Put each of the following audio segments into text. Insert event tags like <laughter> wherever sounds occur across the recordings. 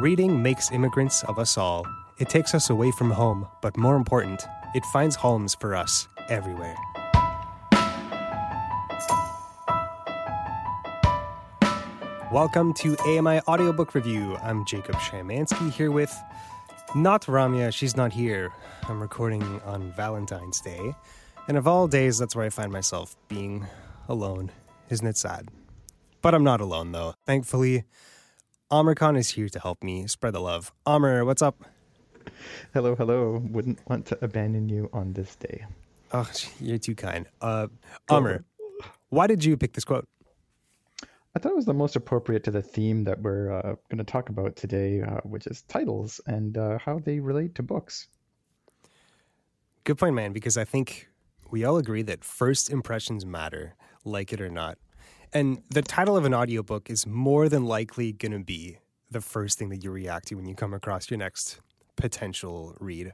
Reading makes immigrants of us all. It takes us away from home, but more important, it finds homes for us everywhere. Welcome to AMI Audiobook Review. I'm Jacob Shamansky here with not Ramya, she's not here. I'm recording on Valentine's Day. And of all days, that's where I find myself being alone. Isn't it sad? But I'm not alone though. Thankfully, Amr Khan is here to help me spread the love. Amr, what's up? Hello, hello. Wouldn't want to abandon you on this day. Oh, you're too kind. Uh, Amr, why did you pick this quote? I thought it was the most appropriate to the theme that we're uh, going to talk about today, uh, which is titles and uh, how they relate to books. Good point, man, because I think we all agree that first impressions matter, like it or not. And the title of an audiobook is more than likely going to be the first thing that you react to when you come across your next potential read.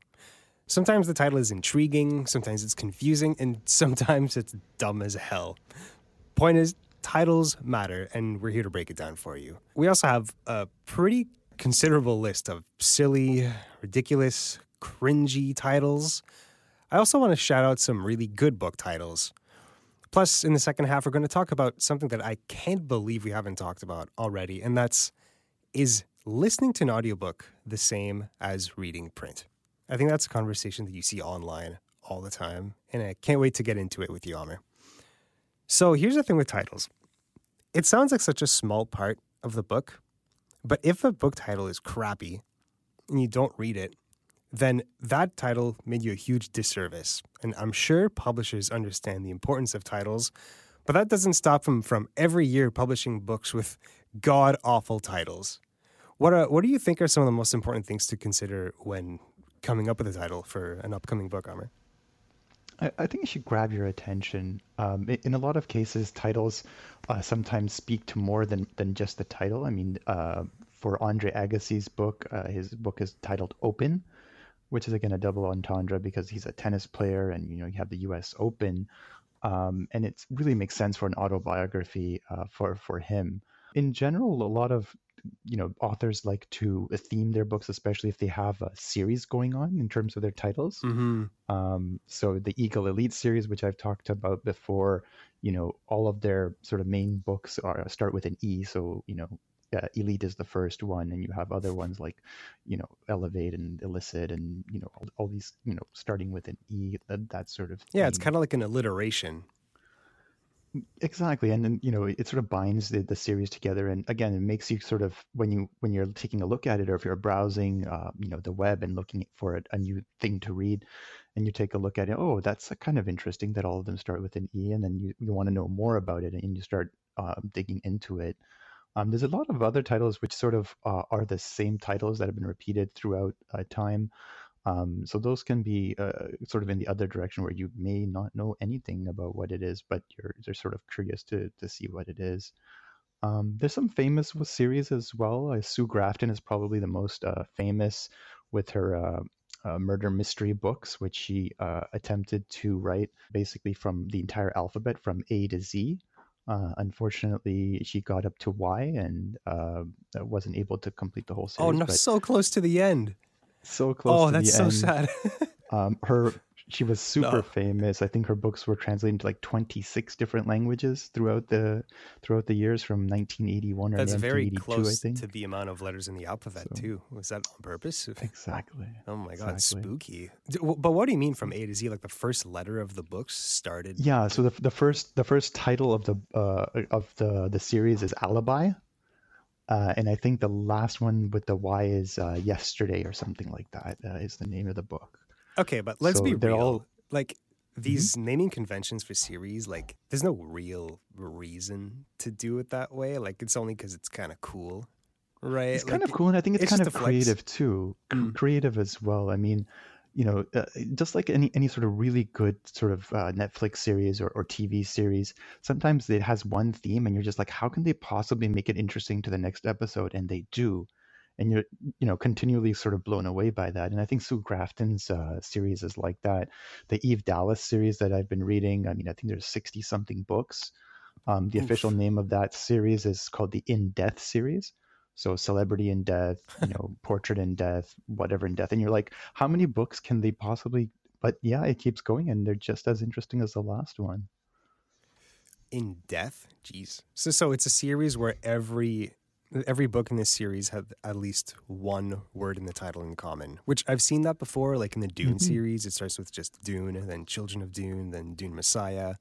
Sometimes the title is intriguing, sometimes it's confusing, and <laughs> sometimes it's dumb as hell. Point is, titles matter, and we're here to break it down for you. We also have a pretty considerable list of silly, ridiculous, cringy titles. I also want to shout out some really good book titles. Plus, in the second half, we're going to talk about something that I can't believe we haven't talked about already, and that's is listening to an audiobook the same as reading print? I think that's a conversation that you see online all the time, and I can't wait to get into it with you, Amr. So here's the thing with titles it sounds like such a small part of the book, but if a book title is crappy and you don't read it, then that title made you a huge disservice. And I'm sure publishers understand the importance of titles, but that doesn't stop them from every year publishing books with god awful titles. What are, what do you think are some of the most important things to consider when coming up with a title for an upcoming book? I, I think it should grab your attention. Um, in a lot of cases, titles uh, sometimes speak to more than, than just the title. I mean, uh, for Andre Agassi's book, uh, his book is titled Open, which is again a double entendre because he's a tennis player and you know you have the U.S. Open, um, and it really makes sense for an autobiography uh, for for him. In general, a lot of you know authors like to theme their books, especially if they have a series going on in terms of their titles. Mm-hmm. Um, so the Eagle Elite series, which I've talked about before, you know, all of their sort of main books are start with an E. So you know, uh, Elite is the first one, and you have other ones like, you know, Elevate and Elicit, and you know, all, all these, you know, starting with an E. That, that sort of Yeah, it's kind of like an alliteration. Exactly, and then you know it sort of binds the, the series together, and again, it makes you sort of when you when you're taking a look at it, or if you're browsing, uh, you know, the web and looking for a, a new thing to read, and you take a look at it, oh, that's uh, kind of interesting that all of them start with an E, and then you, you want to know more about it, and you start uh, digging into it. Um, there's a lot of other titles which sort of uh, are the same titles that have been repeated throughout uh, time. Um, so those can be uh, sort of in the other direction where you may not know anything about what it is, but you're you're sort of curious to to see what it is. Um, there's some famous series as well. Uh, Sue Grafton is probably the most uh, famous with her uh, uh, murder mystery books, which she uh, attempted to write basically from the entire alphabet from A to Z. Uh, unfortunately, she got up to Y and uh, wasn't able to complete the whole series. Oh, no, so close to the end. so close Oh, to that's so end. sad. <laughs> Um, her she was super No. famous. I think her books were translated into like 26 different languages throughout the throughout the years from 1981 or That's very 1982, I close think. to the amount of letters in the alphabet, So- too. Was that on purpose? <laughs> Exactly. Oh my god, Exactly. spooky. But what do you mean from A to Z? Like the first letter of the books started? Yeah. So the the first the first title of the uh, of the the series is Alibi. Uh, and I think the last one with the Y is uh, Yesterday or something like that uh, is the name of the book. Okay, but let's So be real. all- Mm-hmm. Like these naming conventions for series, like there's no real reason to do it that way. Like it's only because it's kind of cool, right? It's kind of cool, and I think it's, it's kind of creative too. Mm. Creative as well. I mean, you know, uh, just like any any sort of really good sort of uh, Netflix series or, or TV series, sometimes it has one theme, and you're just like, how can they possibly make it interesting to the next episode? And they do, and you're you know continually sort of blown away by that. And I think Sue Grafton's uh, series is like that. The Eve Dallas series that I've been reading, I mean, I think there's sixty something books. Um, the Oof. official name of that series is called the In Death series. So celebrity in death, you know, portrait in death, whatever in death, and you're like, how many books can they possibly? But yeah, it keeps going, and they're just as interesting as the last one. In death, jeez. So so it's a series where every every book in this series had at least one word in the title in common, which I've seen that before. Like in the Dune mm-hmm. series, it starts with just Dune, then Children of Dune, then Dune Messiah,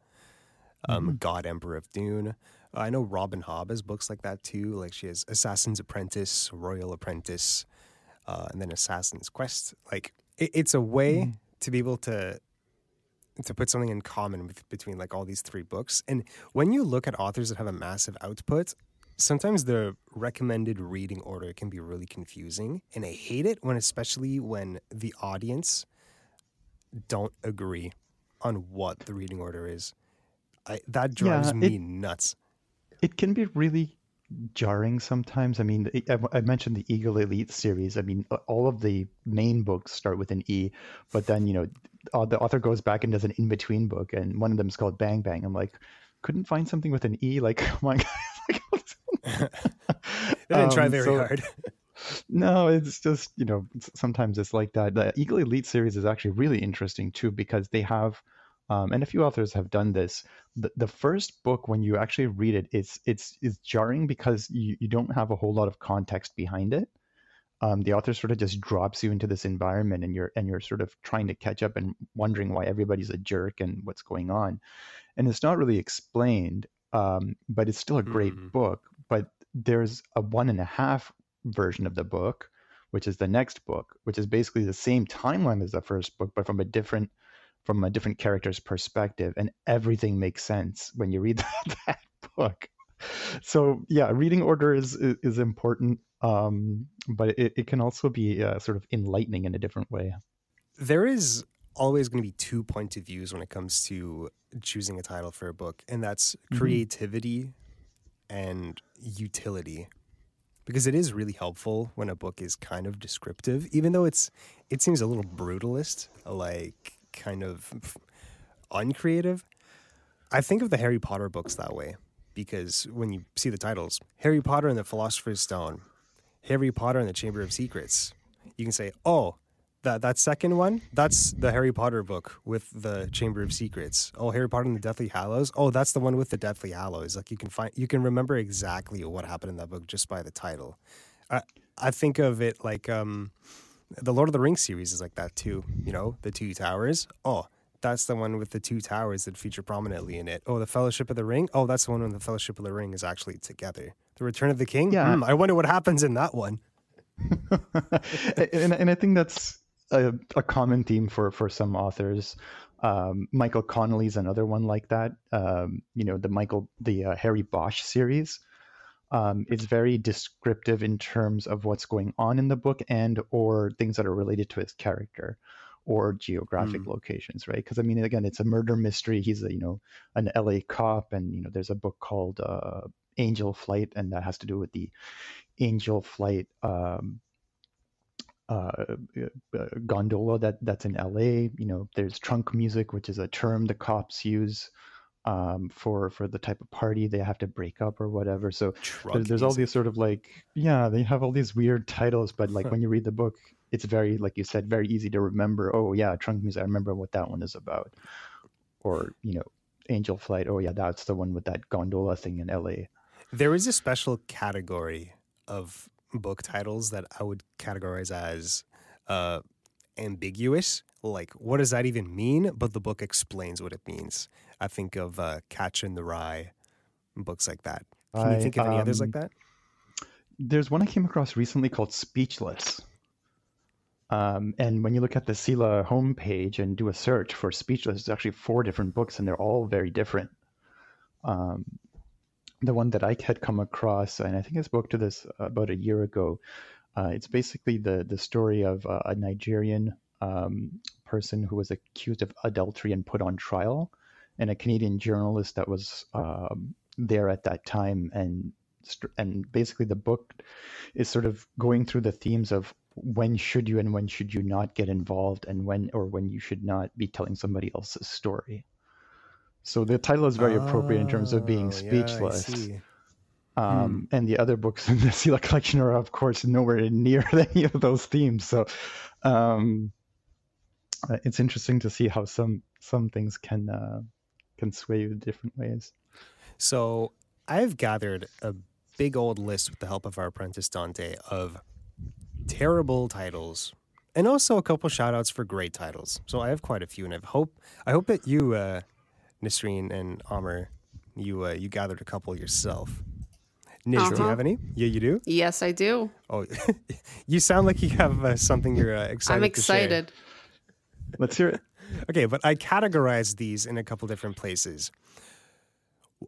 um, mm-hmm. God Emperor of Dune. I know Robin Hobb has books like that too. Like she has Assassin's Apprentice, Royal Apprentice, uh, and then Assassin's Quest. Like it, it's a way mm-hmm. to be able to to put something in common with, between like all these three books. And when you look at authors that have a massive output, sometimes the recommended reading order can be really confusing. And I hate it when, especially when the audience don't agree on what the reading order is. I, that drives yeah, it, me nuts. It can be really jarring sometimes. I mean, I mentioned the Eagle Elite series. I mean, all of the main books start with an E, but then you know the author goes back and does an in between book, and one of them is called Bang Bang. I'm like, couldn't find something with an E. Like, <laughs> oh my <laughs> god, <laughs> they didn't um, try very so, hard. <laughs> no, it's just you know sometimes it's like that. The Eagle Elite series is actually really interesting too because they have um, and a few authors have done this. The, the first book, when you actually read it, it's it's it's jarring because you, you don't have a whole lot of context behind it. Um, the author sort of just drops you into this environment, and you're and you're sort of trying to catch up and wondering why everybody's a jerk and what's going on, and it's not really explained. Um, but it's still a great mm-hmm. book. There's a one and a half version of the book, which is the next book, which is basically the same timeline as the first book, but from a different from a different character's perspective, and everything makes sense when you read that, <laughs> that book. So yeah, reading order is is, is important, um, but it, it can also be uh, sort of enlightening in a different way. There is always going to be two points of views when it comes to choosing a title for a book, and that's mm-hmm. creativity. And utility. Because it is really helpful when a book is kind of descriptive, even though it's it seems a little brutalist, like kind of uncreative. I think of the Harry Potter books that way because when you see the titles, Harry Potter and the Philosopher's Stone, Harry Potter and the Chamber of Secrets, you can say, "Oh, that that second one, that's the Harry Potter book with the Chamber of Secrets. Oh, Harry Potter and the Deathly Hallows. Oh, that's the one with the Deathly Hallows. Like you can find, you can remember exactly what happened in that book just by the title. I I think of it like um, the Lord of the Rings series is like that too. You know, the Two Towers. Oh, that's the one with the two towers that feature prominently in it. Oh, the Fellowship of the Ring. Oh, that's the one when the Fellowship of the Ring is actually together. The Return of the King. Yeah, mm, I wonder what happens in that one. <laughs> and, and I think that's a, a, common theme for for some authors. Um, Michael Connelly's another one like that. Um, you know, the Michael the uh, Harry Bosch series um, it's very descriptive in terms of what's going on in the book and or things that are related to his character or geographic mm. locations right because i mean again it's a murder mystery he's a you know an la cop and you know there's a book called uh, angel flight and that has to do with the angel flight um, uh, uh, gondola that that's in la you know there's trunk music which is a term the cops use um, for for the type of party they have to break up or whatever. So there's, there's all these sort of like yeah, they have all these weird titles, but like when you read the <laughs> book, it's very like you said, very easy to remember. Oh yeah, trunk music. I remember what that one is about. Or you know, Angel Flight. Oh yeah, that's the one with that gondola thing in L.A. There is a special category of book titles that I would categorize as uh, ambiguous. Like, what does that even mean? But the book explains what it means. I think of uh, Catcher in the Rye, books like that. Can I, you think of any um, others like um, that? There's one I came across recently called Speechless. Um, and when you look at the CELA homepage and do a search for Speechless, there's actually four different books, and they're all very different. Um, the one that I had come across, and I think I spoke to this about a year ago, uh, it's basically the the story of uh, a Nigerian um, person who was accused of adultery and put on trial, and a Canadian journalist that was um, there at that time, and and basically the book is sort of going through the themes of when should you and when should you not get involved, and when or when you should not be telling somebody else's story. So the title is very oh, appropriate in terms of being oh, speechless. Yeah, Um, And the other books <laughs> in the CELA collection are, of course, nowhere near <laughs> any of those themes. So um, uh, it's interesting to see how some some things can uh, can sway you different ways. So I've gathered a big old list with the help of our apprentice Dante of terrible titles and also a couple shout outs for great titles. So I have quite a few and I hope I hope that you uh Nisreen and Amr you uh, you gathered a couple yourself. Nish, do you Uh-huh. have any? Yeah, you do. Yes, I do. Oh, <laughs> you sound like you have uh, something you're uh, excited. I'm to share. excited. Let's hear it. Okay, but I categorize these in a couple different places.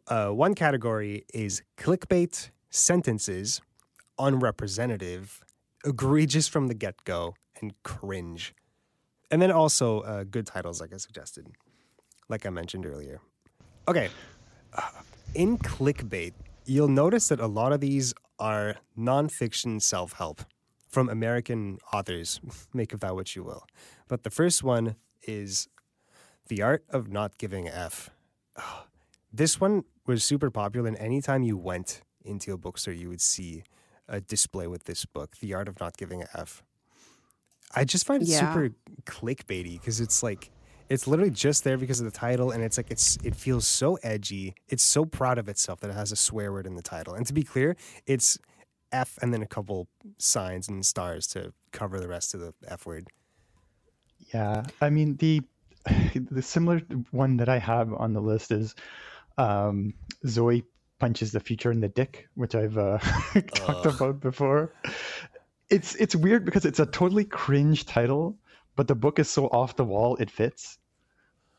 Uh, one category is clickbait sentences, unrepresentative, egregious from the get go, and cringe. And then also uh, good titles, like I suggested, like I mentioned earlier. Okay, uh, in clickbait, you'll notice that a lot of these are nonfiction self help from American authors. <laughs> Make of that what you will. But the first one is The Art of Not Giving a F. This one was super popular, and anytime you went into a bookstore, you would see a display with this book, The Art of Not Giving a F. I just find it Yeah. super clickbaity because it's like it's literally just there because of the title, and it's like it's it feels so edgy. It's so proud of itself that it has a swear word in the title. And to be clear, it's F and then a couple signs and stars to cover the rest of the F word. Yeah, I mean the <sighs> the similar one that I have on the list is um, Zoey punches the future in the dick, which I've uh, <laughs> talked about before. It's it's weird because it's a totally cringe title, but the book is so off the wall it fits.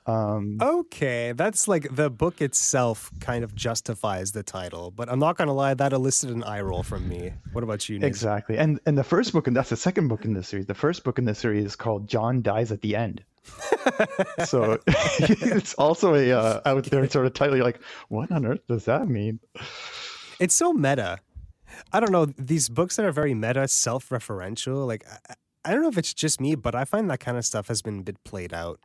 Um, Okay, that's like the book itself kind of justifies the title, but I'm not gonna lie, that elicited an eye roll from me. What about you, Nick? Exactly, and and the first book, and that's the second book in this series. The first book in this series is called John Dies at the End. <laughs> so <laughs> it's also a uh, out there sort of title. You're like, what on earth does that mean? It's so meta. I don't know these books that are very meta, self-referential. Like I, don't know if it's just me, but I find that kind of stuff has been a bit played out.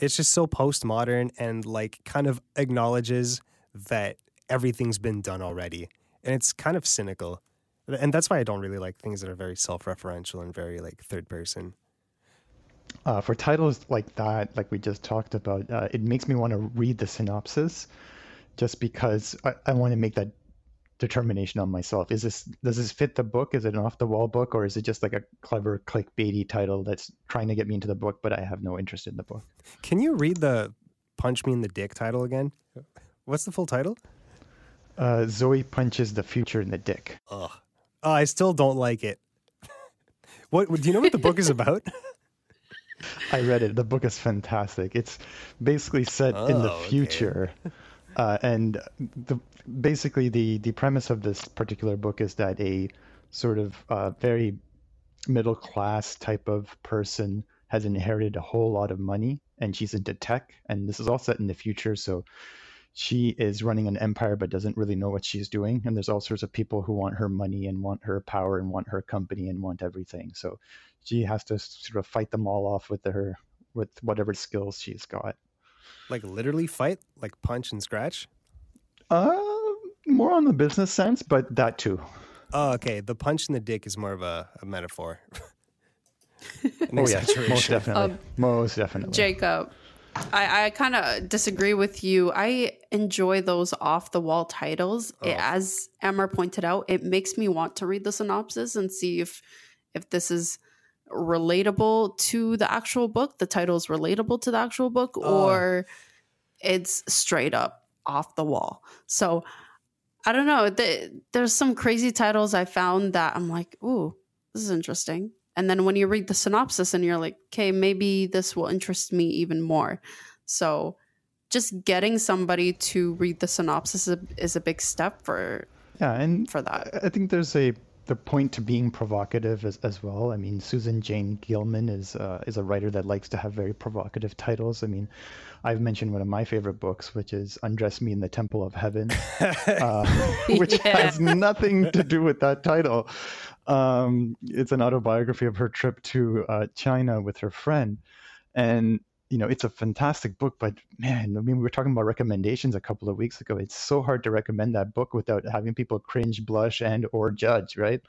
It's just so postmodern and like kind of acknowledges that everything's been done already, and it's kind of cynical. And that's why I don't really like things that are very self-referential and very like third person. Uh, for titles like that, like we just talked about, uh, it makes me want to read the synopsis, just because I, I want to make that determination on myself. Is this does this fit the book? Is it an off the wall book, or is it just like a clever clickbaity title that's trying to get me into the book, but I have no interest in the book? Can you read the "Punch Me in the Dick" title again? What's the full title? Uh, Zoey punches the future in the dick. Ugh. Oh, I still don't like it. <laughs> what do you know what the book is about? <laughs> I read it. The book is fantastic. It's basically set in the Oh, okay. future, uh, and the basically the the premise of this particular book is that a sort of uh, very middle class type of person has inherited a whole lot of money, and she's into tech, and this is all set in the future, so. She is running an empire but doesn't really know what she's doing. And there's all sorts of people who want her money and want her power and want her company and want everything. So she has to sort of fight them all off with her with whatever skills she's got. like literally fight, like punch and scratch? Uh, more on the business sense, but that too. Oh, okay. The punch in the dick is more of a, a metaphor. <laughs> An Oh yeah, most exaggeration. definitely, Um, most definitely. Jacob, I, I kind of disagree with you. I enjoy those off the wall titles. It- Oh. as Amr pointed out, it makes me want to read the synopsis and see if if this is relatable to the actual book, the title is relatable to the actual book, Oh. or it's straight up off the wall. So I don't know. The, there's some crazy titles I found that I'm like, ooh, this is interesting. And then when you read the synopsis and you're like, okay, maybe this will interest me even more. So just getting somebody to read the synopsis is a, is a big step for yeah, and for that. I- I think there's a the point to being provocative as, as well. I mean, Susan Jane Gilman is uh, is a writer that likes to have very provocative titles. I mean, I've mentioned one of my favorite books, which is "Undress Me in the Temple of Heaven," <laughs> uh, <laughs> which Yeah. has nothing to do with that title. Um, it's an autobiography of her trip to uh, China with her friend, and you know, it's a fantastic book, but man, I mean, we were talking about recommendations a couple of weeks ago. It's so hard to recommend that book without having people cringe, blush, and or judge, right?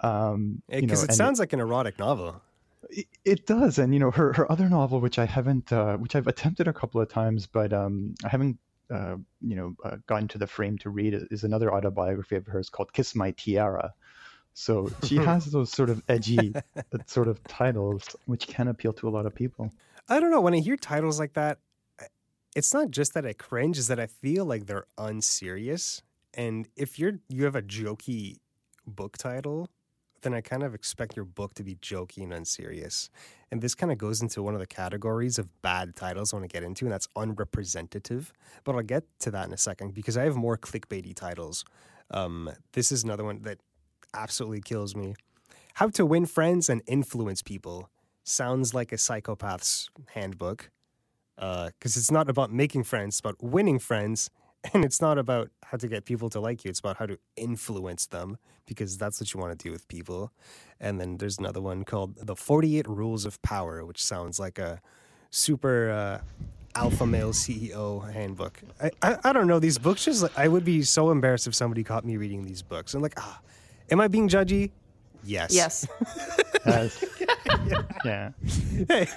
Um, because it sounds it, like an erotic novel. It, it, does, and you know, her her other novel, which I haven't, uh, which I've attempted a couple of times, but um, I haven't, uh, you know, uh, gotten to the frame to read, is another autobiography of hers called "Kiss My Tiara." So she <laughs> has those sort of edgy sort of titles, which can appeal to a lot of people. I don't know. When I hear titles like that, it's not just that I cringe; is that I feel like they're unserious. And if you're you have a jokey book title, then I kind of expect your book to be jokey and unserious. And this kind of goes into one of the categories of bad titles I want to get into, and that's unrepresentative. But I'll get to that in a second because I have more clickbaity titles. Um, this is another one that absolutely kills me. How to win friends and influence people sounds like a psychopath's handbook because uh, it's not about making friends, it's about winning friends. <laughs> And it's not about how to get people to like you. It's about how to influence them because that's what you want to do with people. And then there's another one called The 48 Rules of Power, which sounds like a super uh, alpha male CEO handbook. I, I, I, don't know. These books just, I would be so embarrassed if somebody caught me reading these books. I'm like, ah, am I being judgy? Yes. Yes. yes. <laughs> yeah.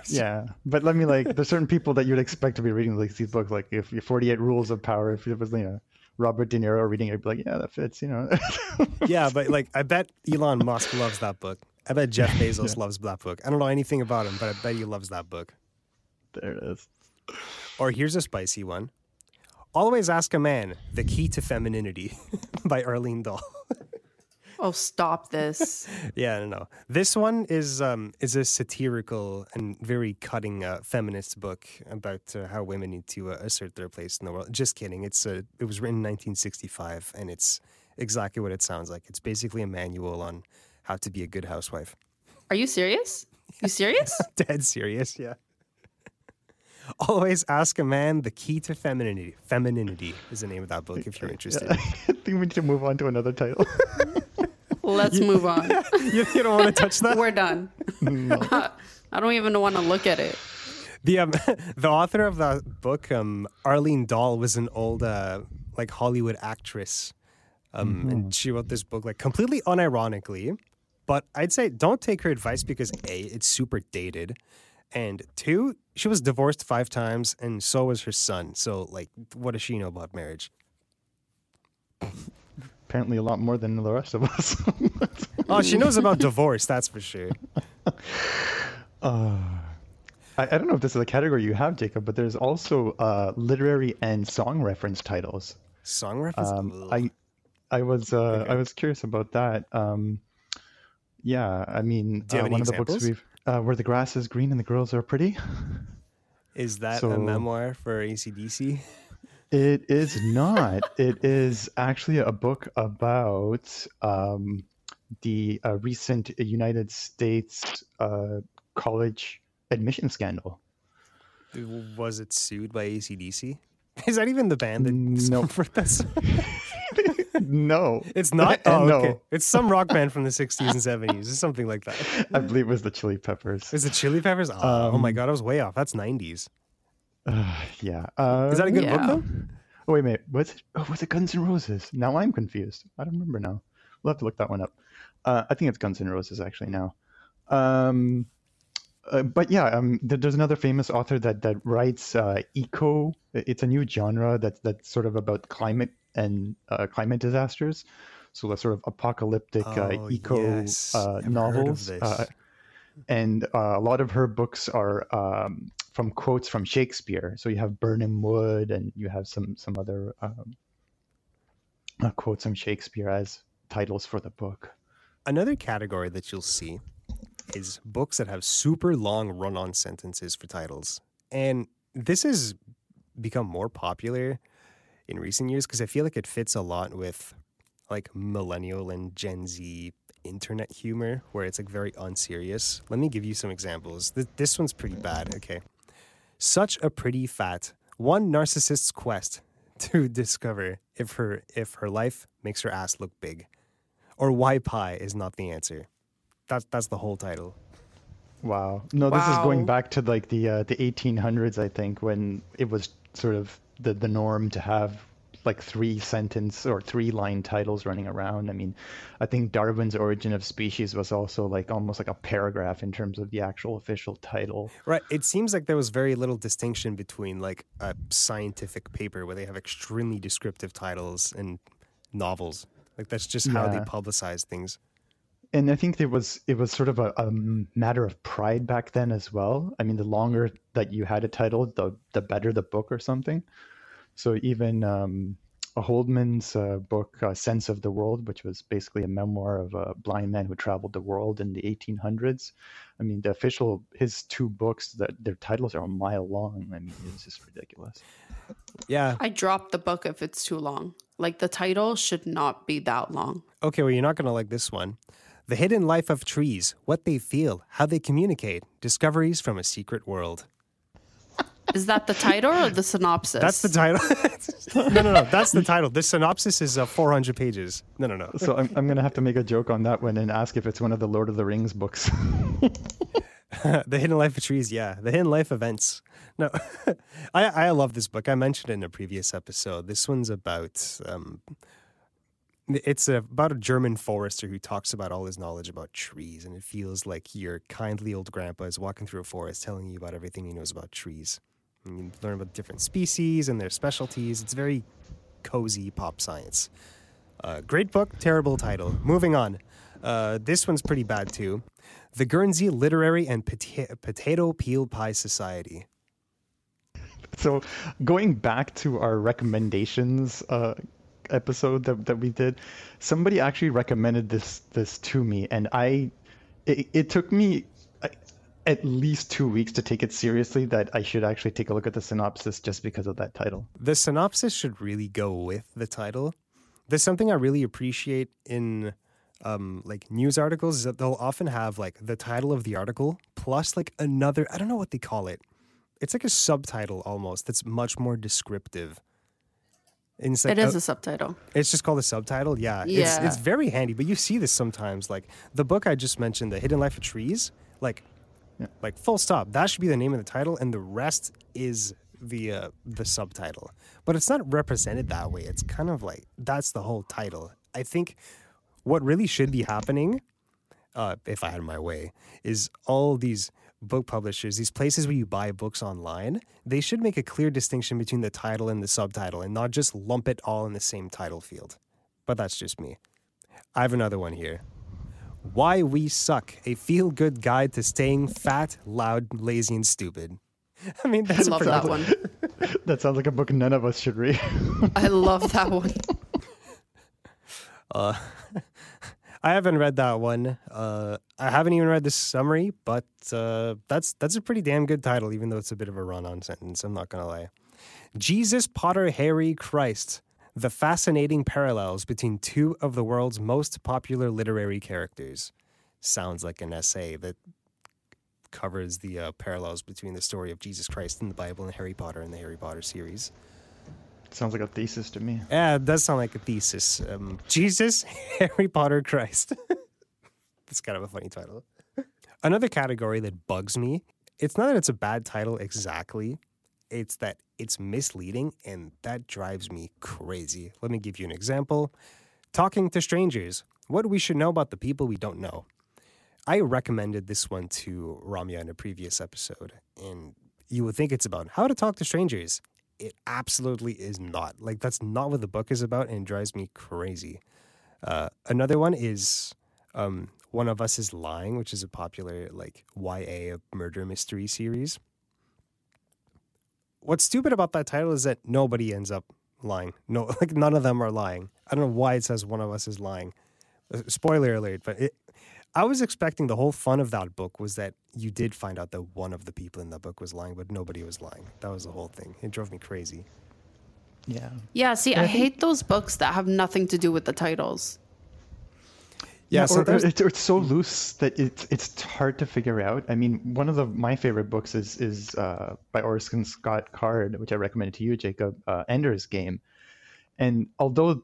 Yeah. But let me like there's certain people that you'd expect to be reading like these books, like if 48 Rules of Power, if it was you know Robert De Niro reading it, I'd be like, yeah, that fits, you know. <laughs> yeah, but like I bet Elon Musk loves that book. I bet Jeff <laughs> Bezos yeah. loves that book. I don't know anything about him, but I bet he loves that book. There it is. Or here's a spicy one. Always ask a man the key to femininity by Arlene Dahl. Oh, stop this! <laughs> yeah, no, no. This one is um, is a satirical and very cutting uh, feminist book about uh, how women need to uh, assert their place in the world. Just kidding. It's a. It was written in 1965, and it's exactly what it sounds like. It's basically a manual on how to be a good housewife. Are you serious? You serious? <laughs> Dead serious. Yeah. Always ask a man the key to femininity. Femininity is the name of that book if you're interested. <laughs> I think we need to move on to another title. Let's you, move on. you, <laughs> you, don't want to touch that? We're done. No. <laughs> I don't even want to look at it. The um, <laughs> the author of that book, um, Arlene Dahl, was an old uh, like Hollywood actress, um, mm-hmm. and she wrote this book like completely unironically. But I'd say don't take her advice because a it's super dated, and two she was divorced five times, and so was her son. So like, what does she know about marriage? Apparently a lot more than the rest of us. <laughs> oh, she knows about divorce, that's for sure. <laughs> Uh, I, I, don't know if this is a category you have, Jacob, but there's also uh, literary and song reference titles. Song reference? Um, I I was uh, okay. I was curious about that. Um, yeah, I mean, uh, one examples? of the books we've uh, where the grass is green and the girls are pretty. Is that so, a memoir for ACDC? It is not. it is actually a book about um, the uh, recent United States uh, college admission scandal. Was it sued by ACDC? <laughs> Is that even the band that no. <laughs> for this? <laughs> no, it's not. Oh, no. okay. It's some rock band from the '60s and '70s, or something like that. I believe it was the Chili Peppers. Is it Chili Peppers? Oh, um, oh my god, I was way off. That's '90s. Uh, <sighs> yeah. Uh, Is that a good yeah. book though? Oh wait a minute. Was it? Oh, was it Guns N' Roses? Now I'm confused. I don't remember now. We'll have to look that one up. Uh, I think it's Guns N' Roses actually now. Um, uh, but yeah, um, there's another famous author that that writes uh, eco. It's a new genre that's that's sort of about climate and uh, climate disasters. So the sort of apocalyptic uh, oh, eco yes. Uh, novels and uh, a lot of her books are um, from quotes from Shakespeare. So you have Birnam Wood, and you have some some other um, uh, quotes from Shakespeare as titles for the book. Another category that you'll see is books that have super long run-on sentences for titles, and this has become more popular in recent years because I feel like it fits a lot with like millennial and Gen Z internet humor where it's like very unserious. Let me give you some examples. Th- this one's pretty bad. Okay. Such a pretty fat. One narcissist's quest to <laughs> discover if her if her life makes her ass look big. Or why pie is not the answer. That's that's the whole title. Wow. No, this is going back to like the uh, the 1800s, I think, when it was sort of the the norm to have like three sentence or three line titles running around. I mean, I think Darwin's Origin of Species was also like almost like a paragraph in terms of the actual official title. Right. It seems like there was very little distinction between like a scientific paper where they have extremely descriptive titles and novels. Like that's just how they publicize things. and I think there was it was sort of a, a matter of pride back then as well. I mean, the longer that you had a title, the the better the book or something. So even um, Holman's uh, book uh, "Sense of the World," which was basically a memoir of a blind man who traveled the world in the 1800s. I mean, the official his two books that their titles are a mile long. I mean, it's just ridiculous. Yeah. I drop the book if it's too long. Like the title should not be that long. Okay, well, you're not going to like this one. The Hidden Life of Trees What They Feel, How They Communicate, Discoveries from a Secret World. Is that the title or the synopsis? That's the title. <laughs> no, no, no. That's the title. The synopsis is uh, 400 pages. No, no, no. So I'm I'm gonna have to make a joke on that one and ask if it's one of the Lord of the Rings books. <laughs> the Hidden Life of Trees, yeah. The Hidden Life Events. No, <laughs> I, I love this book. I mentioned it in a previous episode. This one's about. Um, it's about a German forester who talks about all his knowledge about trees, and it feels like your kindly old grandpa is walking through a forest telling you about everything he knows about trees. And you learn about different species and their specialties. It's very cozy pop science. Uh, great book, terrible title. Moving on. Uh, this one's pretty bad too. The Guernsey Literary and Pota- Potato Peel Pie Society. So going back to our recommendations uh, episode that, that we did, somebody actually recommended this this to me, and I it, it took me at least two weeks to take it seriously that I should actually take a look at the synopsis just because of that title. The synopsis should really go with the title. There's something I really appreciate in um, like news articles is that they'll often have like the title of the article plus like another I don't know what they call it. It's like a subtitle almost that's much more descriptive. And it's like It is a- a subtitle. It's just called a subtitle. Yeah. It's Yeah. it's very handy, but you see this sometimes like the book I just mentioned, The Hidden Life of Trees, like like full stop. That should be the name of the title and the rest is the uh, the subtitle. But it's not represented that way. It's kind of like that's the whole title. I think what really should be happening uh, if I had my way, is all these book publishers, these places where you buy books online, they should make a clear distinction between the title and the subtitle and not just lump it all in the same title field. But that's just me. I have another one here. Why We Suck, a feel good guide to staying fat, loud, lazy, and stupid. <laughs> I mean, that's a love that one. <laughs> That sounds like a book none of us should read. <laughs> I love that one. Uh, I haven't read that one. Uh, I haven't even read the summary, but uh, that's that's a pretty damn good title, even though it's a bit of a run-on sentence. I'm not gonna lie. Jesus, Potter, Harry, Christ: The fascinating parallels between two of the world's most popular literary characters. Sounds like an essay that covers the uh, parallels between the story of Jesus Christ in the Bible and Harry Potter in the Harry Potter series. sounds like a thesis to me. Yeah, it does sound like a thesis. Um, Jesus, <laughs> Harry Potter, Christ. <laughs> That's kind of a funny title. Another category that bugs me, it's not that it's a bad title exactly, it's that it's misleading and that drives me crazy. Let me give you an example. Talking to strangers. What we should know about the people we don't know. I recommended this one to Ramya in a previous episode, and you would think it's about how to talk to strangers. It absolutely is not. Like, that's not what the book is about, and drives me crazy. Uh, another one is um, One of Us is Lying, which is a popular, like, YA murder mystery series. What's stupid about that title is that nobody ends up lying. No, <laughs> like, none of them are lying. I don't know why it says One of Us is Lying. Uh, Spoiler alert, but it, I was expecting the whole fun of that book was that you did find out that one of the people in that book was lying, but nobody was lying. That was the whole thing. It drove me crazy. Yeah. Yeah, see, I hate those books that have nothing to do with the titles. Yeah, or, sometimes it's, it's so loose that it's it's hard to figure out. I mean, one of the my favorite books is is uh, by Orson Scott Card, which I recommended to you, Jacob, uh, Ender's Game. And although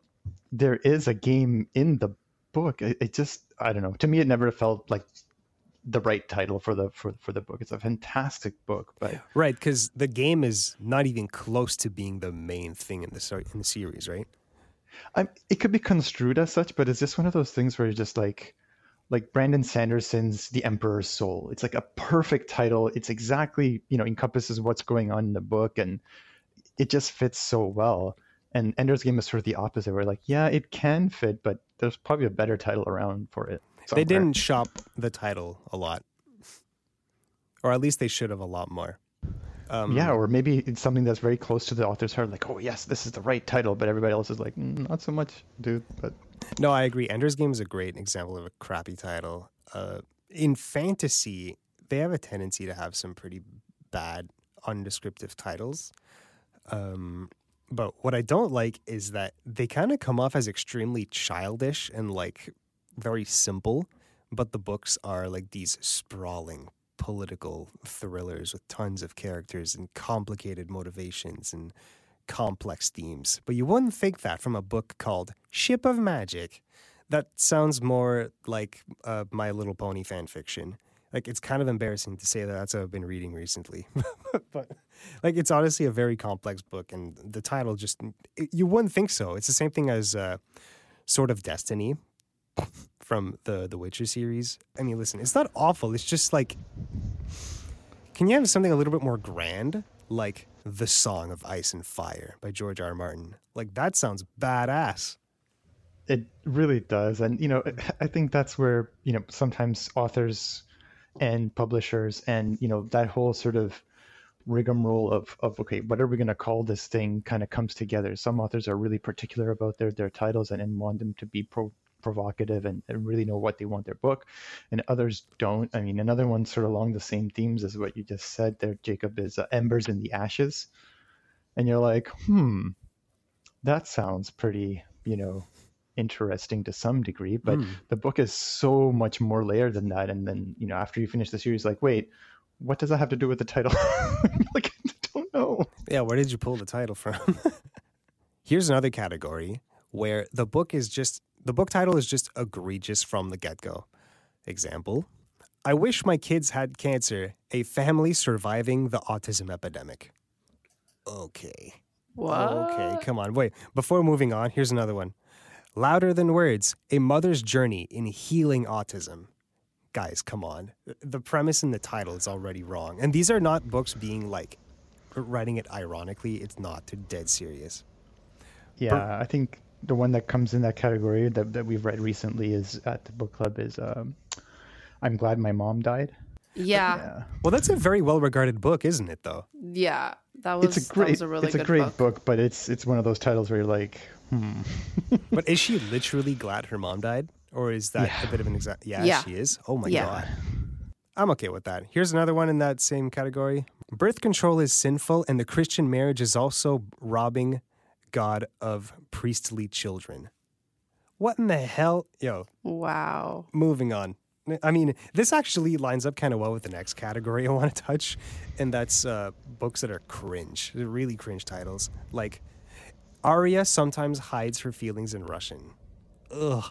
there is a game in the book, it, it just I don't know. To me, it never felt like the right title for the for, for the book. It's a fantastic book, but right because the game is not even close to being the main thing in the in the series, right? I'm, it could be construed as such, but it's just one of those things where you're just like, like Brandon Sanderson's The Emperor's Soul. It's like a perfect title. It's exactly you know encompasses what's going on in the book, and it just fits so well. And Ender's Game is sort of the opposite, where like, yeah, it can fit, but there's probably a better title around for it. Somewhere. They didn't shop the title a lot, or at least they should have a lot more. Um, yeah, or maybe it's something that's very close to the author's heart, like, oh yes, this is the right title, but everybody else is like, mm, not so much, dude. But no, I agree. Ender's Game is a great example of a crappy title. Uh, in fantasy, they have a tendency to have some pretty bad, undescriptive titles. Um, but what I don't like is that they kind of come off as extremely childish and like very simple, but the books are like these sprawling political thrillers with tons of characters and complicated motivations and complex themes. But you wouldn't think that from a book called Ship of Magic. That sounds more like uh, My Little Pony fan fiction. Like it's kind of embarrassing to say that that's what I've been reading recently, <laughs> but like it's honestly a very complex book, and the title just you wouldn't think so. It's the same thing as uh, Sword of Destiny from the the Witcher series. I mean, listen, it's not awful. It's just like, can you have something a little bit more grand, like the Song of Ice and Fire by George R. R. Martin? Like that sounds badass. It really does, and you know, I think that's where you know sometimes authors and publishers and you know that whole sort of rigmarole of, of okay what are we going to call this thing kind of comes together some authors are really particular about their their titles and, and want them to be pro, provocative and, and, really know what they want their book and others don't i mean another one sort of along the same themes as what you just said there jacob is uh, embers in the ashes and you're like hmm that sounds pretty you know interesting to some degree, but mm. the book is so much more layered than that. And then, you know, after you finish the series, like, wait, what does that have to do with the title? <laughs> like, I don't know. Yeah, where did you pull the title from? <laughs> Here's another category where the book is just the book title is just egregious from the get-go. Example, I wish my kids had cancer, a family surviving the autism epidemic. Okay. What? Okay, come on. Wait, before moving on, here's another one. Louder Than Words A Mother's Journey in Healing Autism. Guys, come on. The premise in the title is already wrong. And these are not books being like writing it ironically. It's not. They're dead serious. Yeah, but, I think the one that comes in that category that, that we've read recently is at the book club is um, I'm Glad My Mom Died. Yeah. yeah. Well, that's a very well regarded book, isn't it, though? Yeah. That was, it's a great, a really it's a great book. book. but it's it's one of those titles where you're like, Hmm. <laughs> but is she literally glad her mom died? Or is that yeah. a bit of an exact? Yeah, yeah, she is. Oh my yeah. God. I'm okay with that. Here's another one in that same category. Birth control is sinful, and the Christian marriage is also robbing God of priestly children. What in the hell? Yo. Wow. Moving on. I mean, this actually lines up kind of well with the next category <laughs> I want to touch, and that's uh, books that are cringe, really cringe titles. Like Arya sometimes hides her feelings in Russian. Ugh.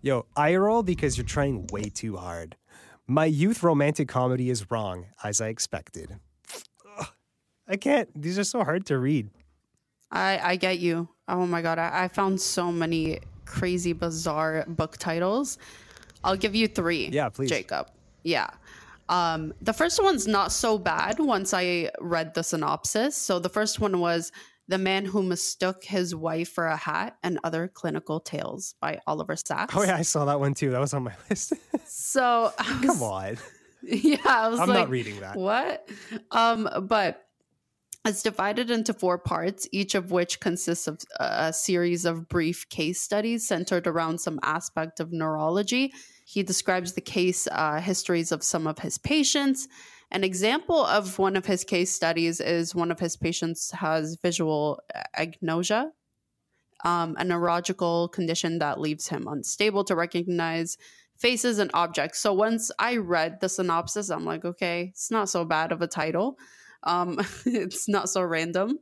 Yo, I roll because you're trying way too hard. My youth romantic comedy is wrong, as I expected. Ugh. I can't. These are so hard to read. I, I get you. Oh my God. I, I found so many crazy, bizarre book titles. I'll give you three. Yeah, please. Jacob. Yeah. Um, the first one's not so bad once I read the synopsis. So the first one was the Man Who Mistook His Wife for a Hat and Other Clinical Tales by Oliver Sacks. Oh, yeah, I saw that one too. That was on my <laughs> list. so, was, come on. <laughs> Yeah, I was I'm like, not reading that. What? Um, but it's divided into four parts, each of which consists of a series of brief case studies centered around some aspect of neurology. He describes the case uh, histories of some of his patients an example of one of his case studies is one of his patients has visual agnosia, um, a neurological condition that leaves him unstable to recognize faces and objects. So once I read the synopsis, I'm like, okay, it's not so bad of a title. Um, <laughs> it's not so random.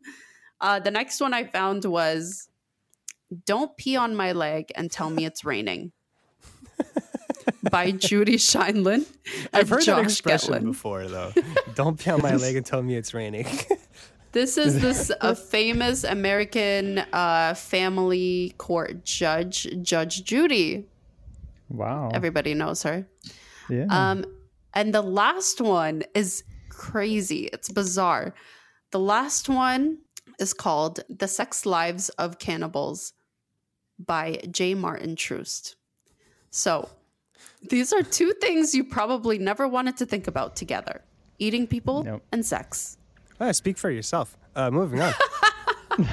Uh, the next one I found was Don't Pee on My Leg and Tell Me It's Raining. <laughs> by Judy Sheindlin. I've heard Josh that expression Getlin. before, though. <laughs> Don't be on my leg and tell me it's raining. This is this a famous American uh, family court judge, Judge Judy. Wow. Everybody knows her. yeah. Um, and the last one is crazy. It's bizarre. The last one is called "The Sex Lives of Cannibals" by J. Maarten Troost. So, these are two things you probably never wanted to think about together: eating people Nope. and sex. Ah, speak for yourself. Uh, moving on. <laughs>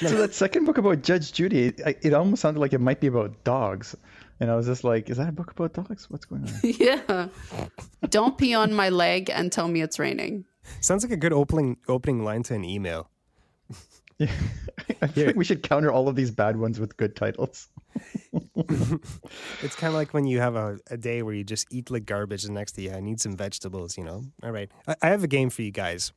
so that second book about Judge Judy, it, it almost sounded like it might be about dogs, and I was just like, "Is that a book about dogs? What's going on?" <laughs> yeah. Don't pee on my leg and tell me it's raining. Sounds like a good opening opening line to an email. <laughs> Yeah. I feel like we should counter all of these bad ones with good titles. <laughs> It's kind of like when you have a, a day where you just eat like garbage, and next to you, I need some vegetables, you know? All right. I, I have a game for you guys.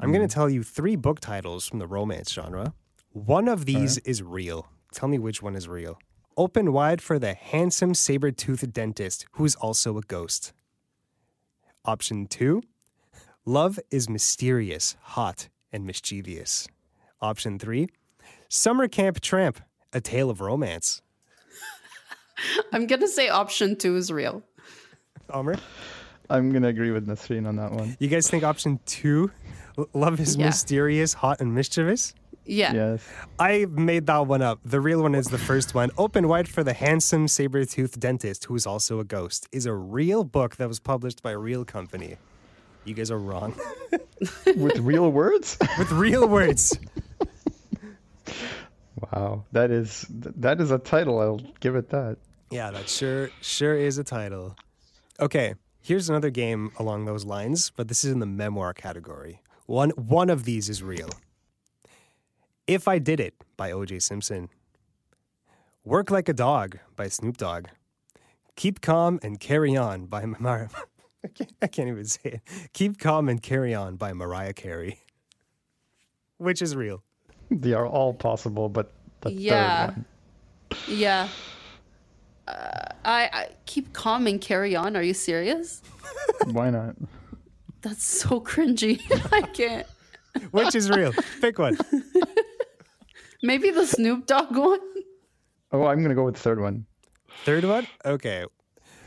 I'm going to mm. tell you three book titles from the romance genre. One of these is real. Tell me which one is real. Open wide for the handsome saber toothed dentist who is also a ghost. Option two Love is mysterious, hot, and mischievous. Option three Summer Camp Tramp, a tale of romance. <laughs> I'm gonna say option two is real. Amr? I'm gonna agree with Nasreen on that one. You guys think option two, love is Yeah. mysterious, hot, and mischievous? Yeah. Yes. I made that one up. The real one is the first one. Open Wide for the Handsome Saber-Toothed Dentist, who is also a ghost, is a real book that was published by a real company. You guys are wrong. <laughs> With real words? <laughs> With real words. Wow. That is that is a title. I'll give it that. Yeah, that sure sure is a title. Okay, here's another game along those lines, but this is in the memoir category. One one of these is real. If I Did It by O.J. Simpson. Work Like a Dog by Snoop Dogg. Keep Calm and Carry On by <laughs> Mariah. I can't, I can't even say it. Keep Calm and Carry On by Mariah Carey. Which is real. They are all possible, but the Yeah. third one. Yeah. Uh, I, I keep calm and carry on. Are you serious? <laughs> Why not? That's so cringy. <laughs> I can't. Which is real? Pick one. Maybe the Snoop Dogg <laughs> one. Oh, I'm gonna go with the third one. Third one? Okay.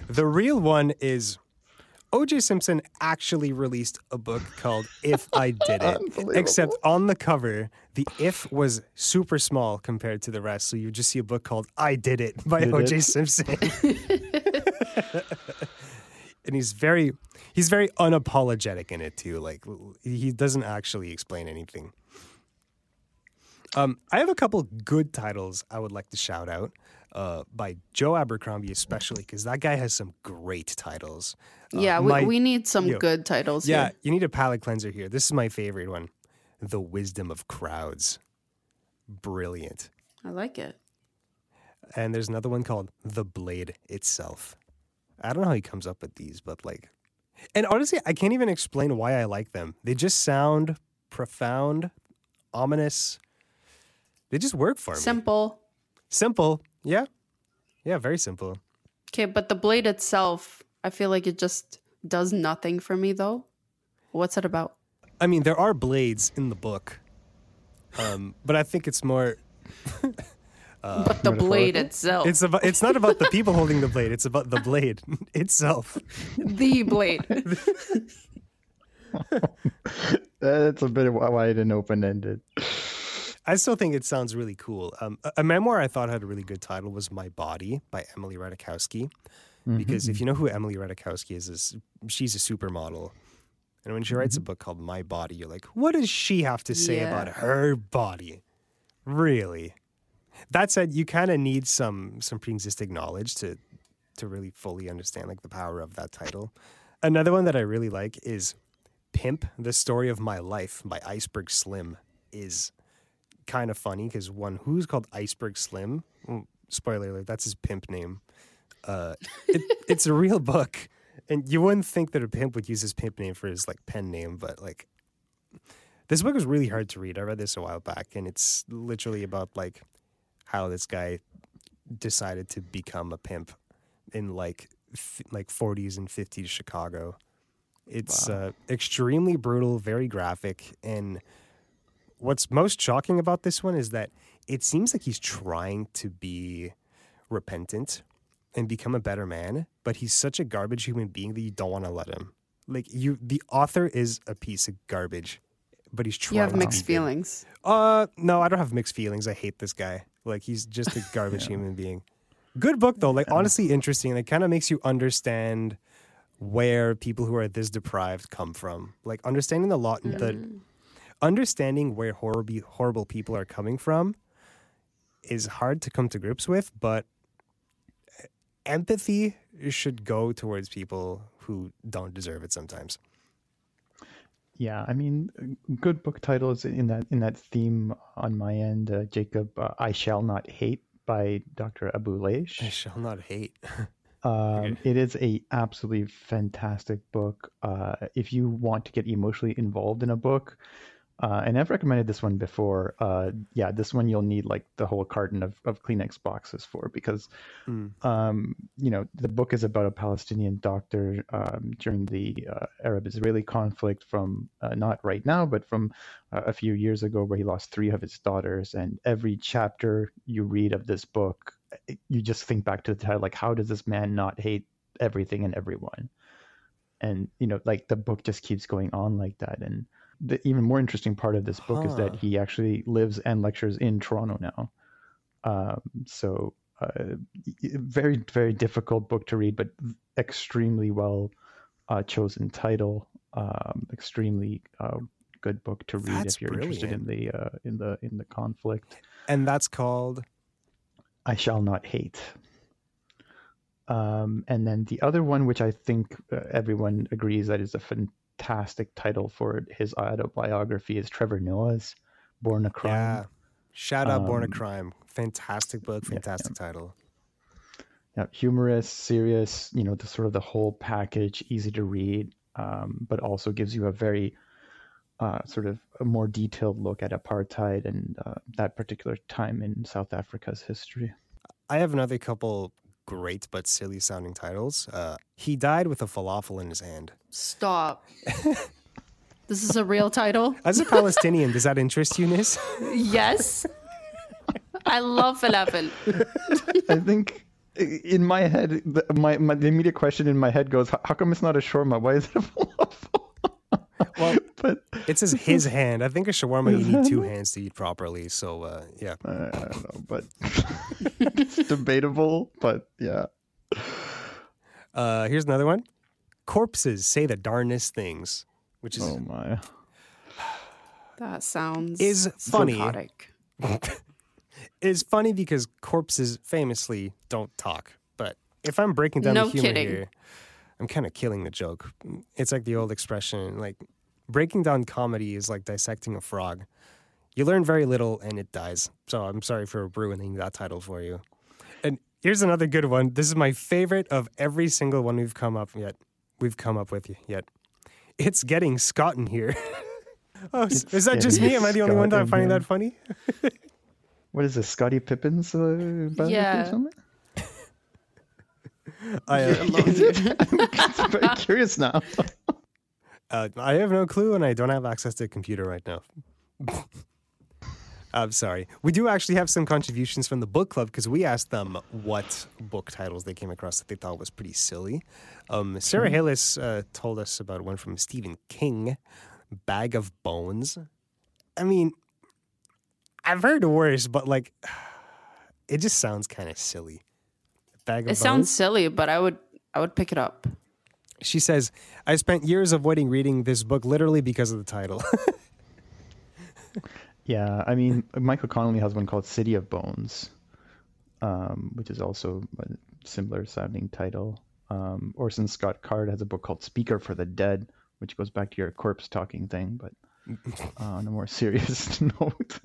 The real one is OJ Simpson actually released a book called If I Did It. Except on the cover, the if was super small compared to the rest. So you just see a book called I Did It by OJ Simpson. <laughs> and he's very he's very unapologetic in it too. Like he doesn't actually explain anything. Um, I have a couple good titles I would like to shout out uh, by Joe Abercrombie, especially because that guy has some great titles. Uh, yeah, we, my- we need some yo. good titles yeah, here. you need a palate cleanser here. This is my favorite one The Wisdom of Crowds. Brilliant. I like it. And there's another one called The Blade Itself. I don't know how he comes up with these, but like, and honestly, I can't even explain why I like them. They just sound profound, ominous. They just work for me. Simple. Simple. Yeah. Yeah, very simple. Okay, but the blade itself, I feel like it just does nothing for me though. What's it about? I mean, there are blades in the book, um, but I think it's more. <laughs> but the blade itself. It's about. It's not about the people holding the blade. It's about the blade <laughs> itself. the blade. <laughs> That's a bit wide and open ended. I still think it sounds really cool. Um, a, a memoir I thought had a really good title was "My Body" by Emily Ratajkowski. Because if you know who Emily Ratajkowski is, is she's a supermodel, and when she writes a book called "My Body," you're like, what does she have to say Yeah. about her body? Really? That said, you kind of need some some pre-existing knowledge to to really fully understand like the power of that title. Another one that I really like is "Pimp: The Story of My Life" by Iceberg Slim. Is kind of funny because one who's called Iceberg Slim. Spoiler alert, that's his pimp name. Uh, it, <laughs> it's a real book, and you wouldn't think that a pimp would use his pimp name for his like pen name, but like this book was really hard to read. I read this a while back, and it's literally about like how this guy decided to become a pimp in like f- like 40s and 50s Chicago. It's uh, extremely brutal, very graphic, and what's most shocking about this one is that it seems like he's trying to be repentant and become a better man, but he's such a garbage human being that you don't want to let him. Like you, the author is a piece of garbage, but he's trying. You have to mixed be good. feelings. Uh, no, I don't have mixed feelings. I hate this guy. Like he's just a <laughs> garbage human being. Good book though. Like honestly, interesting. It kind of makes you understand where people who are this deprived come from. Like understanding the lot, and the understanding where horrible horrible people are coming from is hard to come to grips with, but empathy should go towards people who don't deserve it sometimes. Yeah, I mean, good book titles in that in that theme on my end. Uh, Jacob, uh, I shall not hate by Dr. Abu I shall not hate. <laughs> Um, it is a absolutely fantastic book. Uh, if you want to get emotionally involved in a book, uh, and I've recommended this one before. Uh, yeah, this one you'll need like the whole carton of, of Kleenex boxes for because, Mm. um, you know, the book is about a Palestinian doctor um, during the uh, Arab-Israeli conflict from uh, not right now, but from uh, a few years ago, where he lost three of his daughters. And every chapter you read of this book, you just think back to the title, like, how does this man not hate everything and everyone? And you know, like the book just keeps going on like that, and the even more interesting part of this book is that he actually lives and lectures in Toronto now. Um, so, uh, very, very difficult book to read, but extremely well uh, chosen title. Um, extremely uh, good book to read That's if you're interested in the uh, in the in the conflict. And that's called I shall not hate. Um, and then the other one, which I think uh, everyone agrees that is a fantastic title for his autobiography, is Trevor Noah's Born a Crime. Yeah. Shout out Born a Um, Crime. Fantastic book, yeah, yeah. fantastic title. Yeah, humorous, serious, you know, the sort of the whole package, easy to read, um, but also gives you a very uh, sort of a more detailed look at apartheid and uh, that particular time in South Africa's history. I have another couple great but silly sounding titles. Uh, he died with a falafel in his hand. Stop. <laughs> this is a real title. As a Palestinian, does that interest you, Nis? Yes. I love falafel. I think in my head, the, my, my the immediate question in my head goes, "How how come it's not a shawarma? Why is it a falafel?" Well, <laughs> but it says his <laughs> hand. I think a shawarma, you need two <laughs> hands to eat properly. So, uh, yeah. uh, I don't know, but it's debatable. But yeah, Uh, here's another one Corpses say the darnest things, which is oh my, <sighs> That sounds Is funny. psychotic. is funny because corpses famously don't talk. But if I'm breaking down No the humor kidding. here, I'm kind of killing the joke. It's like the old expression, like breaking down comedy is like dissecting a frog. You learn very little and it dies. So I'm sorry for ruining that title for you. And here's another good one. This is my favorite of every single one we've come up yet. We've come up with yet. It's getting Scott in here. <laughs> oh, is It's is that just me? Am I the only one Scott that in finding that funny? <laughs> what is this? Scottie Pippen's uh, Yeah. or something? <laughs> I, uh, it? I'm very curious now. Uh, I have no clue, and I don't have access to a computer right now. <laughs> I'm sorry. We do actually have some contributions from the book club because we asked them what book titles they came across that they thought was pretty silly. Um, Sarah Hillis uh, told us about one from Stephen King, "Bag of Bones." I mean, I've heard worse, but like, <sighs> it just sounds kind of silly. Bag of It Bones. sounds silly, but I would I would pick it up. She says, I spent years avoiding reading this book literally because of the title. <laughs> Yeah, I mean, Michael Connelly has one called City of Bones, um, which is also a similar sounding title. Um, Orson Scott Card has a book called Speaker for the Dead, which goes back to your corpse talking thing, but <laughs> uh, on a more serious <laughs> note.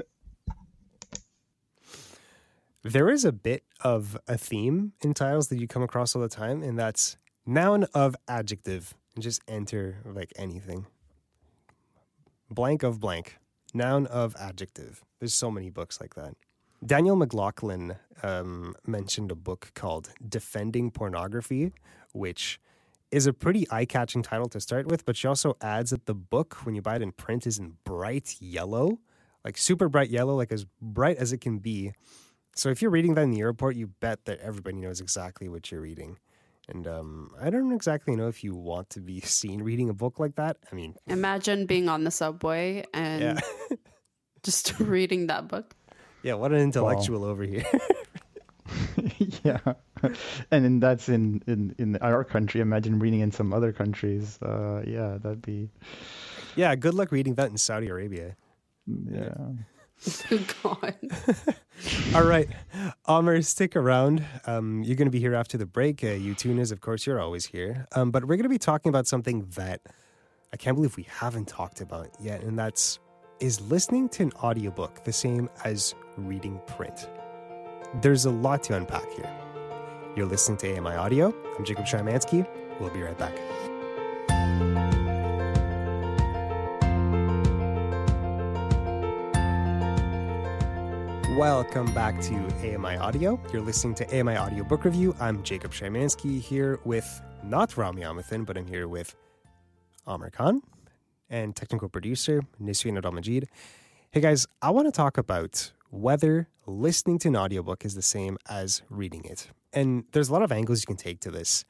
there is a bit of a theme in titles that you come across all the time, and that's noun of adjective. And just enter like anything. Blank of blank. Noun of adjective. There's so many books like that. Daniel McLaughlin um, mentioned a book called Defending Pornography, which is a pretty eye catching title to start with, but she also adds that the book, when you buy it in print, is in bright yellow, like super bright yellow, like as bright as it can be. So if you're reading that in the airport, you bet that everybody knows exactly what you're reading. And um, I don't exactly know if you want to be <laughs> seen reading a book like that. I mean, Imagine being on the subway and yeah, <laughs> just <laughs> reading that book. yeah. What an intellectual over here. yeah, and then that's in, in in our country. Imagine reading in some other countries. Uh, yeah, that'd be yeah, good luck reading that in Saudi Arabia. yeah. <laughs> God. <laughs> All right, Amr, stick around. Um, you're going to be here after the break. Uh, you tuners, of course, you're always here. Um, but we're going to be talking about something that I can't believe we haven't talked about yet, and that's is listening to an audiobook the same as reading print? There's a lot to unpack here. You're listening to AMI Audio. I'm Jacob Szymanski. We'll be right back. Welcome back to AMI Audio. You're listening to AMI Audio Book Review. I'm Jacob Szymanski here with not Rami Amathan, but I'm here with Amr Khan and technical producer Nisreen Adal-Majid. Hey guys, I want to talk about whether listening to an audiobook is the same as reading it. And there's a lot of angles you can take to this.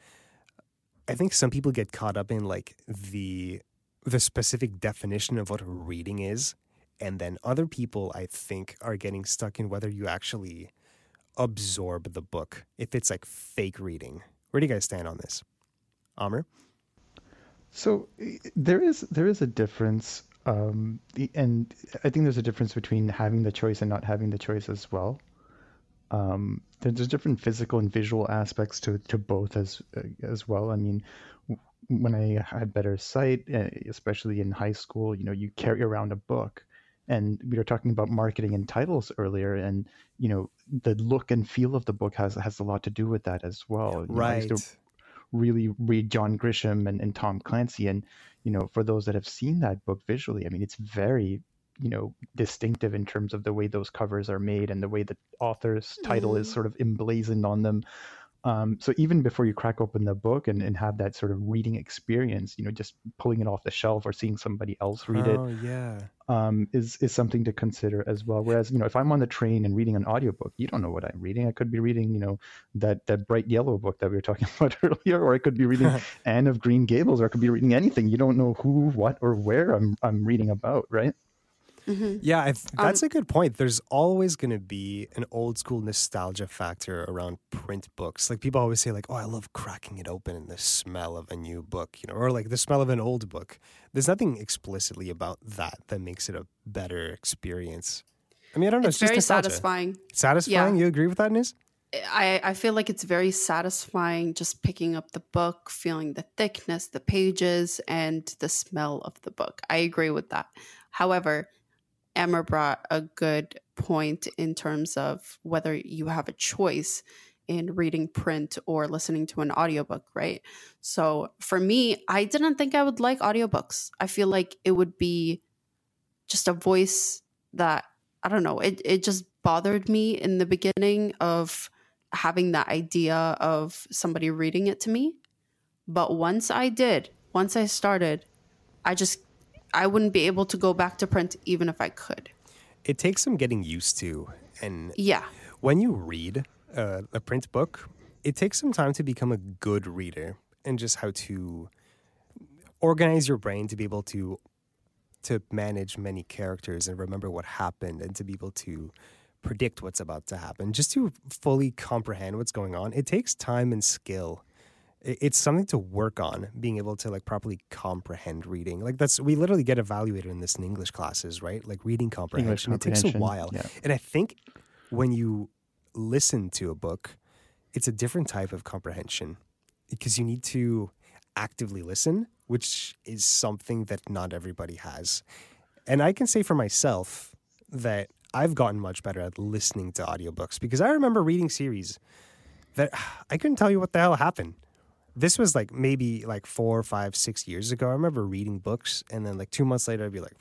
I think some people get caught up in like the the specific definition of what reading is and then other people i think are getting stuck in whether you actually absorb the book if it's like fake reading where do you guys stand on this amr So there is there is a difference, um, and I think there's a difference between having the choice and not having the choice as well. Um, there's different physical and visual aspects to to both as uh, as well. I mean, when I had better sight, uh, especially in high school, you know, you carry around a book, and we were talking about marketing and titles earlier, and you know, the look and feel of the book has has a lot to do with that as well. You know, I used to right really read John Grisham and, and Tom Clancy. And, you know, for those that have seen that book visually, I mean, it's very, you know, distinctive in terms of the way those covers are made and the way the author's title is Mhm. sort of emblazoned on them. Um, so even before you crack open the book and, and have that sort of reading experience, you know, just pulling it off the shelf or seeing somebody else read it oh yeah um, is is something to consider as well. Whereas, you know, if I'm on the train and reading an audiobook, you don't know what I'm reading. I could be reading, you know, that that bright yellow book that we were talking <laughs> about earlier, or I could be reading <laughs> Anne of Green Gables, or I could be reading anything. You don't know who, what, or where I'm I'm reading about, right? Hmm Yeah, I th- Um, that's a good point. There's always going to be an old school nostalgia factor around print books. Like people always say, like, "Oh, I love cracking it open and the smell of a new book," you know, or like the smell of an old book. There's nothing explicitly about that that makes it a better experience. I mean, I don't know. It's, It's, just very nostalgia. satisfying. Satisfying. You agree with that, Nis? I, I feel like it's very satisfying just picking up the book, feeling the thickness, the pages, and the smell of the book. I agree with that. However, Amr brought a good point in terms of whether you have a choice in reading print or listening to an audiobook, right? So for me, I didn't think I would like audiobooks. I feel like it would be just a voice that I don't know, it it just bothered me in the beginning of having that idea of somebody reading it to me. But once I did, once I started, I just I wouldn't be able to go back to print even if I could. It takes some getting used to, and Yeah. when you read uh, a print book, it takes some time to become a good reader and just how to organize your brain to be able to to manage many characters and remember what happened and to be able to predict what's about to happen just to fully comprehend what's going on it takes time and skill it's something to work on being able to like properly comprehend reading like that's we literally get evaluated in this in english classes right like reading comprehension it takes a while yeah. and I think when you listen to a book, it's a different type of comprehension because you need to actively listen, which is something that not everybody has. And I can say for myself that I've gotten much better at listening to audiobooks because I remember reading series that <sighs> I couldn't tell you what the hell happened. This was like maybe like four, five, six years ago. I remember reading books and then like two months later, I'd be like,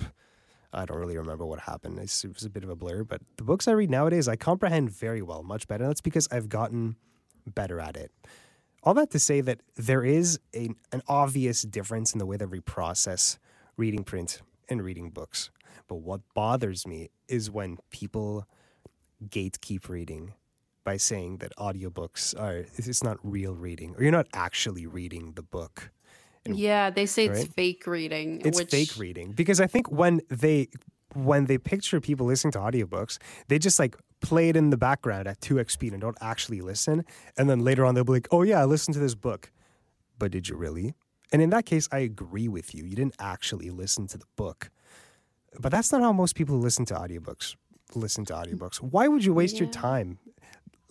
I don't really remember what happened. It's, it was a bit of a blur, but the books I read nowadays, I comprehend very well, much better. That's because I've gotten better at it. All that to say that there is a, an obvious difference in the way that we process reading print and reading books. But what bothers me is when people gatekeep reading by saying that audiobooks are it's not real reading or you're not actually reading the book. And, yeah, they say it's fake reading. It's which... fake reading because I think when they when they picture people listening to audiobooks, they just like play it in the background at 2x speed and don't actually listen. And then later on, they'll be like, oh, yeah, I listened to this book. But did you really? And in that case, I agree with you. You didn't actually listen to the book. But that's not how most people who listen to audiobooks listen to audiobooks. Why would you waste yeah. your time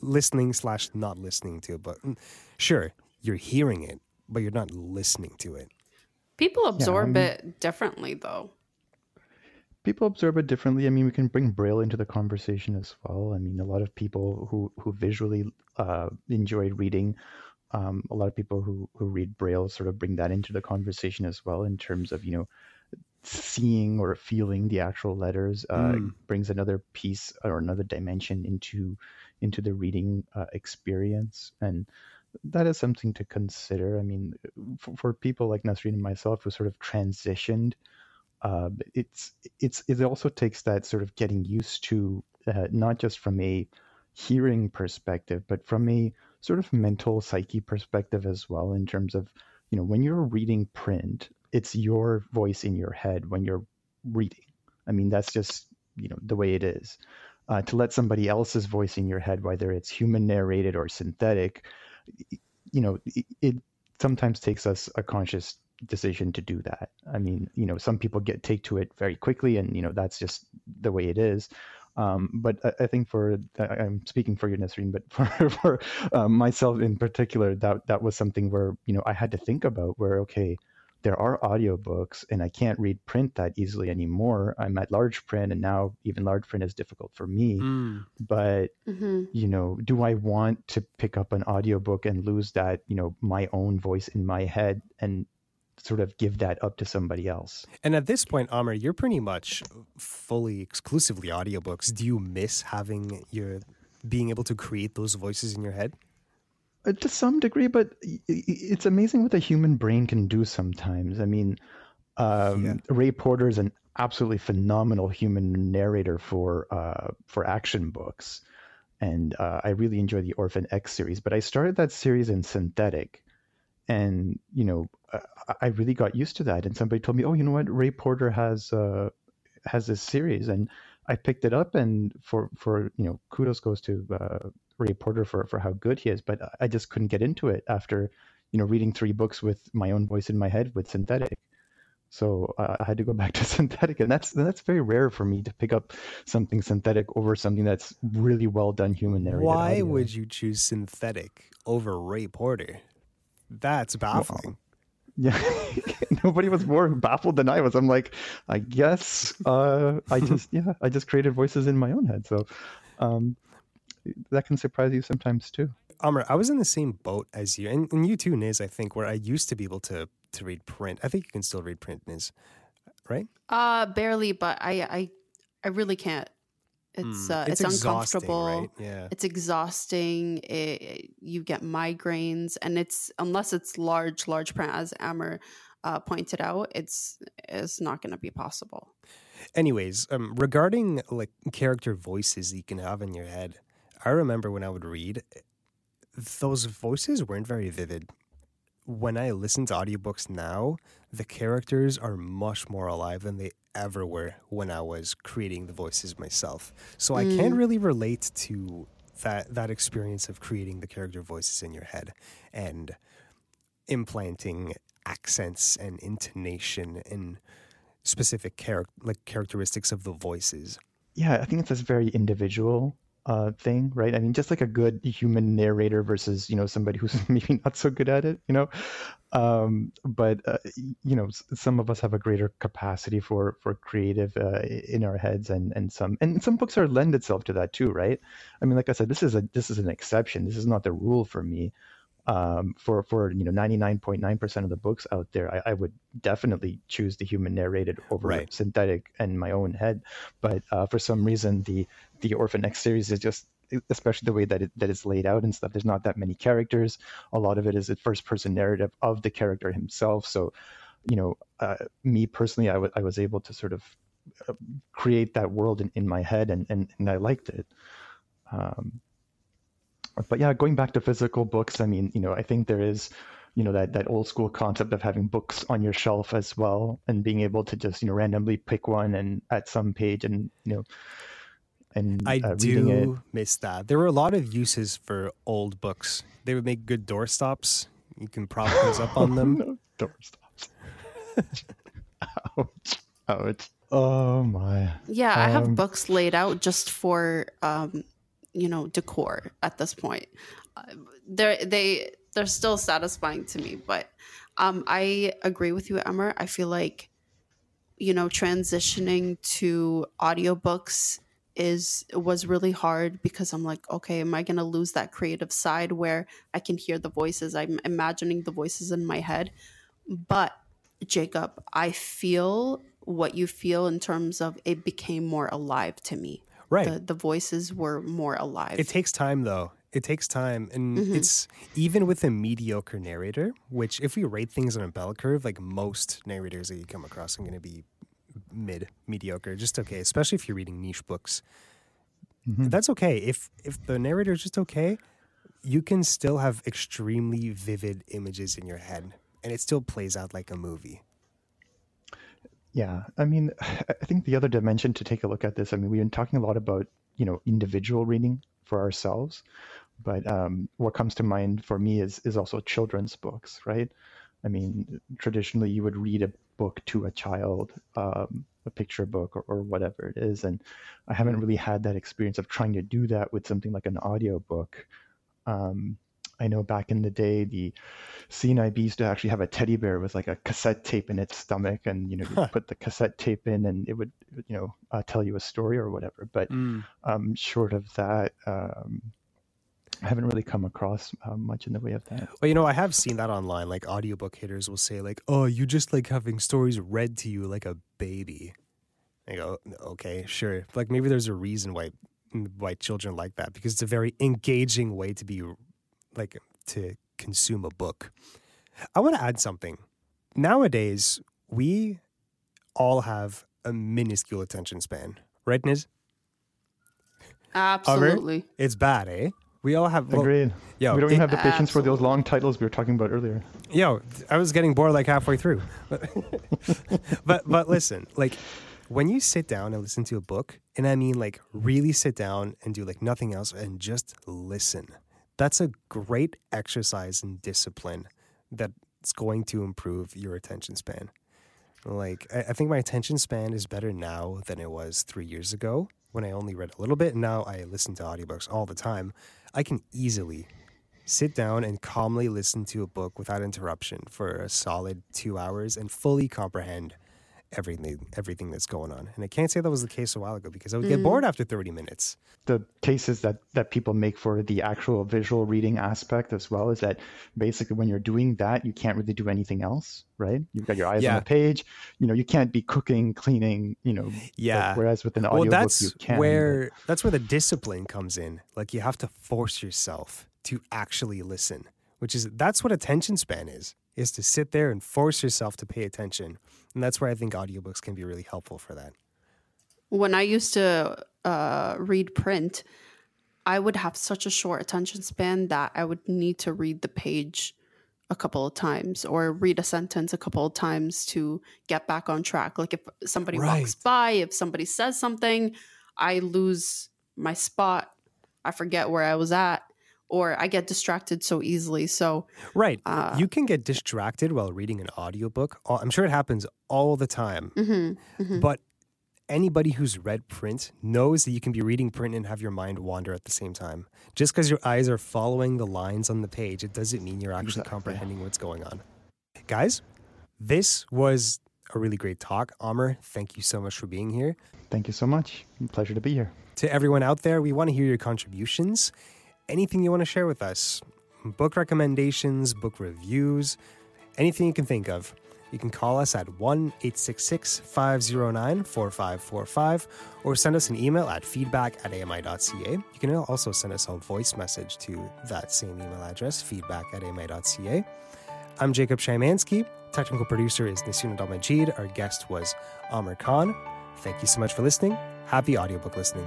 listening slash not listening to a book? Mm, sure, you're hearing it, but you're not listening to it. People absorb yeah, I mean, it differently, though people observe it differently. I mean, we can bring Braille into the conversation as well. I mean, a lot of people who who visually uh, enjoy reading, um, a lot of people who who read Braille sort of bring that into the conversation as well in terms of you know seeing or feeling the actual letters uh, mm. brings another piece or another dimension into into the reading uh, experience and that is something to consider i mean for, for people like nasreen and myself who sort of transitioned uh, it's it's it also takes that sort of getting used to uh, not just from a hearing perspective, but from a sort of mental psyche perspective as well. In terms of you know when you're reading print, it's your voice in your head when you're reading. I mean that's just you know the way it is. Uh, to let somebody else's voice in your head, whether it's human narrated or synthetic, you know, it, it sometimes takes us a conscious decision to do that. I mean, you know, some people get take to it very quickly, and you know that's just the way it is. Um, but I, I, think for I'm speaking for you, Nasreen, but <laughs> for for um, myself in particular, that that was something where you know I had to think about where okay, there are audiobooks and I can't read print that easily anymore. I'm at large print and now even large print is difficult for me. Mm. But mm-hmm. you know, do I want to pick up an audiobook and lose that, you know, my own voice in my head and sort of give that up to somebody else. And at this point, Amr, you're pretty much fully exclusively audiobooks. Do you miss having your being able to create those voices in your head? Uh, to some degree, but it's amazing what the human brain can do sometimes. I mean, um, yeah. Ray Porter is an absolutely phenomenal human narrator for uh, for action books, and uh, I really enjoy the Orphan X series. But I started that series in synthetic, and you know I really got used to that. And somebody told me, "Oh, you know what? Ray Porter has uh, has this series," and I picked it up. And for for you know, kudos goes to uh, Ray Porter for for how good he is. But I just couldn't get into it after you know reading three books with my own voice in my head with synthetic. So uh, I had to go <laughs> back to synthetic, and that's that's very rare for me to pick up something synthetic over something that's really well done human narrated. Why audio. would you choose synthetic over Ray Porter? That's baffling. Well, <laughs> yeah, <laughs> nobody was more baffled than I was. I'm like, I guess uh, I just yeah, I just created voices in my own head. So um, that can surprise you sometimes too. Amr, I was in the same boat as you, and, and you too, Niz. I think where I used to be able to to read print. I think you can still read print, Niz, right? Uh barely, but I I I really can't. It's mm. uh, it's, it's uncomfortable. Right? Yeah, it's exhausting. It, you get migraines, and it's unless it's large, large print, as Amr uh, pointed out, it's it's not going to be possible. Anyways, um, regarding like character voices you can have in your head, I remember when I would read, those voices weren't very vivid. When I listen to audiobooks now, the characters are much more alive than they ever were when I was creating the voices myself. So mm. I can't mm. really relate to that that experience of creating the character voices in your head and implanting accents and intonation and specific char- like characteristics of the voices. Yeah, I think it's this very individual uh, thing, right? I mean, just like a good human narrator versus you know somebody who's <laughs> maybe not so good at it, you know. Um, but uh, you know, some of us have a greater capacity for for creative uh, in our heads, and and some and some books are lend itself to that too, right? I mean, like I said, this is a this is an exception. This is not the rule for me. Um, for for you know 99.9% of the books out there I, I, would definitely choose the human narrated over Right. synthetic in my own head but uh, for some reason the the orphan x series is just especially the way that it that it's laid out and stuff there's not that many characters a lot of it is a first person narrative of the character himself so you know uh, me personally I was able to sort of uh, create that world in, in my head and, and, and I liked it. Um, but yeah, going back to physical books, I mean, you know, I think there is, you know, that, that old school concept of having books on your shelf as well and being able to just, you know, randomly pick one and at some page and, you know, and I uh, reading it. do miss that. There were a lot of uses for old books. They would make good doorstops. You can prop those up on them. No, <laughs> door. <laughs> Ouch. Ouch. Oh my. Yeah, I have Um, books laid out just for um, you know decor at this point. They're they they're still satisfying to me, but um, I agree with you, Amr. I feel like you know transitioning to audiobooks is was really hard because I'm like, okay, am I going to lose that creative side where I can hear the voices? I'm imagining the voices in my head. But Jacob, I feel what you feel in terms of it became more alive to me. Right. The the voices were more alive. It takes time though. It takes time. And Mhm. it's even with a mediocre narrator, which if we rate things on a bell curve, like most narrators that you come across are going to be mid, mediocre, just okay, especially if you're reading niche books. Mhm. That's okay. If if the narrator is just okay, you can still have extremely vivid images in your head and it still plays out like a movie. Yeah, I mean, <sighs> I think the other dimension to take a look at this, I mean, we've been talking a lot about, you know, individual reading for ourselves, but um, what comes to mind for me is is also children's books, right? I mean, traditionally you would read a book to a child, um, a picture book or, or whatever it is, and I haven't really had that experience of trying to do that with something like an audio book. Um, I know back in the day, the CNIB used to actually have a teddy bear with like a cassette tape in its stomach, and you know, you put the cassette tape in, and it would, you know, uh, tell you a story or whatever. But um, short of that, um, I haven't really come across uh, much in the way of that. Well, you know, I have seen that online. Like audiobook haters will say, like, "Oh, you just like having stories read to you like a baby." I go, "Okay, sure." Like maybe there's a reason why why children like that because it's a very engaging way to be like to consume a book. I want to add something. Nowadays, we all have a minuscule attention span, right, Niz? Absolutely. It's bad, eh? We all have. well, Agreed. yo, we don't it- even have the patience for those long titles we were talking about earlier. Yo, I was getting bored like halfway through. But <laughs> but, but listen, like when you sit down and listen to a book, and I mean like really sit down and do like nothing else and just listen. That's a great exercise in discipline that's going to improve your attention span. Like I, I think my attention span is better now than it was three years ago when I only read a little bit. Now I listen to audiobooks all the time. I can easily sit down and calmly listen to a book without interruption for a solid two hours and fully comprehend everything everything that's going on. And I can't say that was the case a while ago because I would get mm. bored after 30 minutes. the cases that that people make for the actual visual reading aspect as well is that basically when you're doing that you can't really do anything else right you've got your eyes Yeah. on the page you know you can't be cooking cleaning you know but Yeah. whereas with an well, audiobook that's you can but- where that's where the discipline comes in. Like you have to force yourself to actually listen, which is that's what attention span is. Is to sit there and force yourself to pay attention. And that's where I think audiobooks can be really helpful for that. when I used to uh, read print, I would have such a short attention span that I would need to read the page a couple of times or read a sentence a couple of times to get back on track. Like if somebody walks by, if somebody says something, I lose my spot. I forget where I was at, or I get distracted so easily. So Right. Uh, you can get distracted while reading an audiobook. I'm sure it happens all the time. mhm, mhm. But anybody who's read print knows that you can be reading print and have your mind wander at the same time. Just because your eyes are following the lines on the page, it doesn't mean you're actually Exactly. comprehending what's going on. Guys, this was a really great talk. Amr, thank you so much for being here. thank you so much pleasure to be here To everyone out there, we want to hear your contributions. Anything you want to share with us, book recommendations, book reviews, anything you can think of. You can call us at 1 866 509 4545 or send us an email at feedback at ami.ca. You can also send us a voice message to that same email address, feedback at ami.ca. I'm Jacob Szymanski. Technical producer is Nasuna Dalmajid. Our guest was Amir Khan. Thank you so much for listening. Happy audiobook listening.